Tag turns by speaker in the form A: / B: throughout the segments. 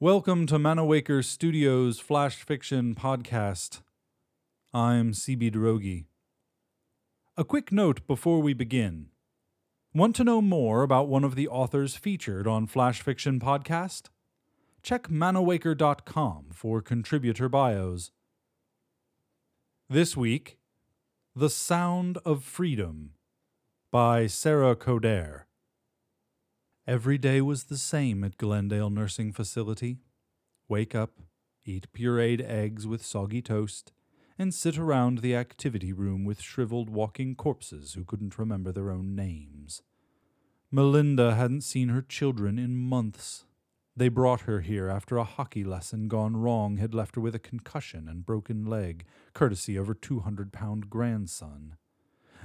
A: Welcome to Manawaker Studios Flash Fiction Podcast. I'm CB Droege. A quick note before we begin. Want to know more about one of the authors featured on Flash Fiction Podcast? Check manawaker.com for contributor bios. This week, The Sound of Freedom by Sarah Coder. Every day was the same at Glendale Nursing Facility. Wake up, eat pureed eggs with soggy toast, and sit around the activity room with shriveled walking corpses who couldn't remember their own names. Melinda hadn't seen her children in months. They brought her here after a hockey lesson gone wrong had left her with a concussion and broken leg, courtesy of her 200 pound grandson.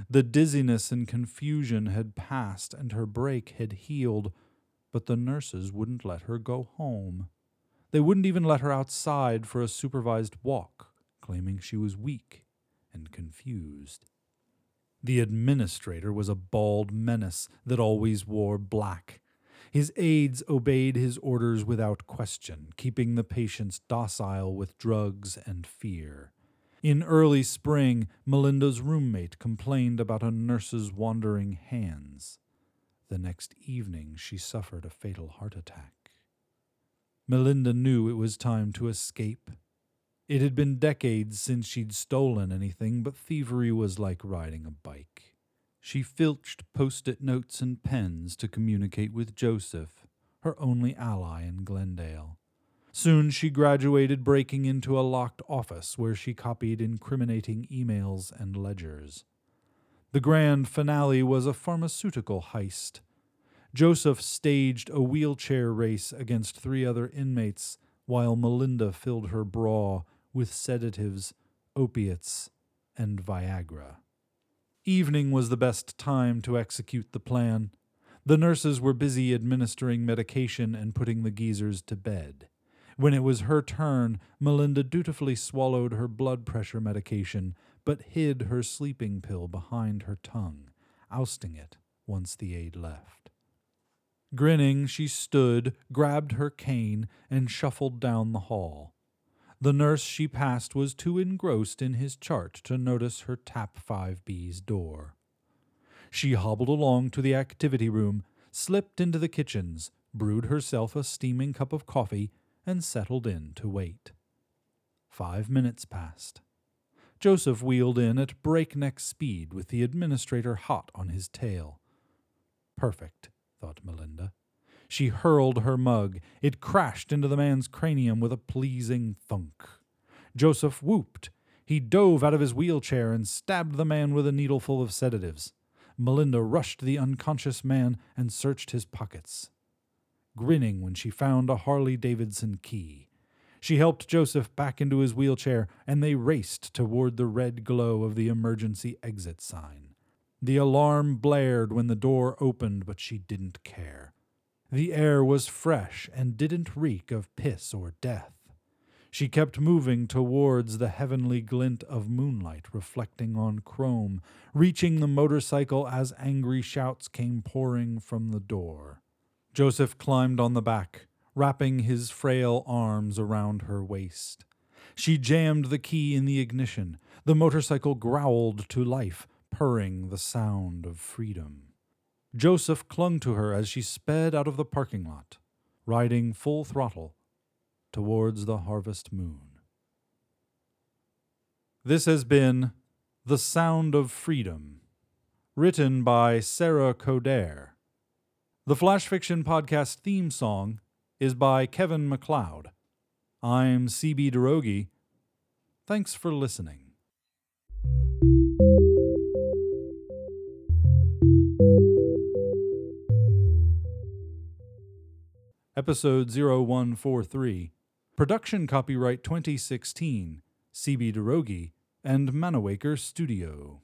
A: The dizziness and confusion had passed, and her break had healed, but the nurses wouldn't let her go home. They wouldn't even let her outside for a supervised walk, claiming she was weak and confused. The administrator was a bald menace that always wore black. His aides obeyed his orders without question, keeping the patients docile with drugs and fear. In early spring, Melinda's roommate complained about a nurse's wandering hands. The next evening, she suffered a fatal heart attack. Melinda knew it was time to escape. It had been decades since she'd stolen anything, but thievery was like riding a bike. She filched post it notes and pens to communicate with Joseph, her only ally in Glendale. Soon she graduated, breaking into a locked office where she copied incriminating emails and ledgers. The grand finale was a pharmaceutical heist. Joseph staged a wheelchair race against three other inmates while Melinda filled her bra with sedatives, opiates, and Viagra. Evening was the best time to execute the plan. The nurses were busy administering medication and putting the geezers to bed. When it was her turn, Melinda dutifully swallowed her blood pressure medication, but hid her sleeping pill behind her tongue, ousting it once the aide left. Grinning, she stood, grabbed her cane, and shuffled down the hall. The nurse she passed was too engrossed in his chart to notice her tap 5B's door. She hobbled along to the activity room, slipped into the kitchens, brewed herself a steaming cup of coffee, and settled in to wait. Five minutes passed. Joseph wheeled in at breakneck speed with the administrator hot on his tail. Perfect, thought Melinda. She hurled her mug. It crashed into the man's cranium with a pleasing thunk. Joseph whooped. He dove out of his wheelchair and stabbed the man with a needleful of sedatives. Melinda rushed the unconscious man and searched his pockets grinning when she found a Harley Davidson key. She helped Joseph back into his wheelchair, and they raced toward the red glow of the emergency exit sign. The alarm blared when the door opened, but she didn't care. The air was fresh and didn't reek of piss or death. She kept moving towards the heavenly glint of moonlight reflecting on chrome, reaching the motorcycle as angry shouts came pouring from the door. Joseph climbed on the back, wrapping his frail arms around her waist. She jammed the key in the ignition. The motorcycle growled to life, purring the sound of freedom. Joseph clung to her as she sped out of the parking lot, riding full throttle towards the harvest moon. This has been The Sound of Freedom, written by Sarah Coder the Flash Fiction Podcast theme song is by Kevin MacLeod. I'm CB Droege. Thanks for listening. Episode 0143 Production Copyright 2016 CB Droege and Manawaker Studio.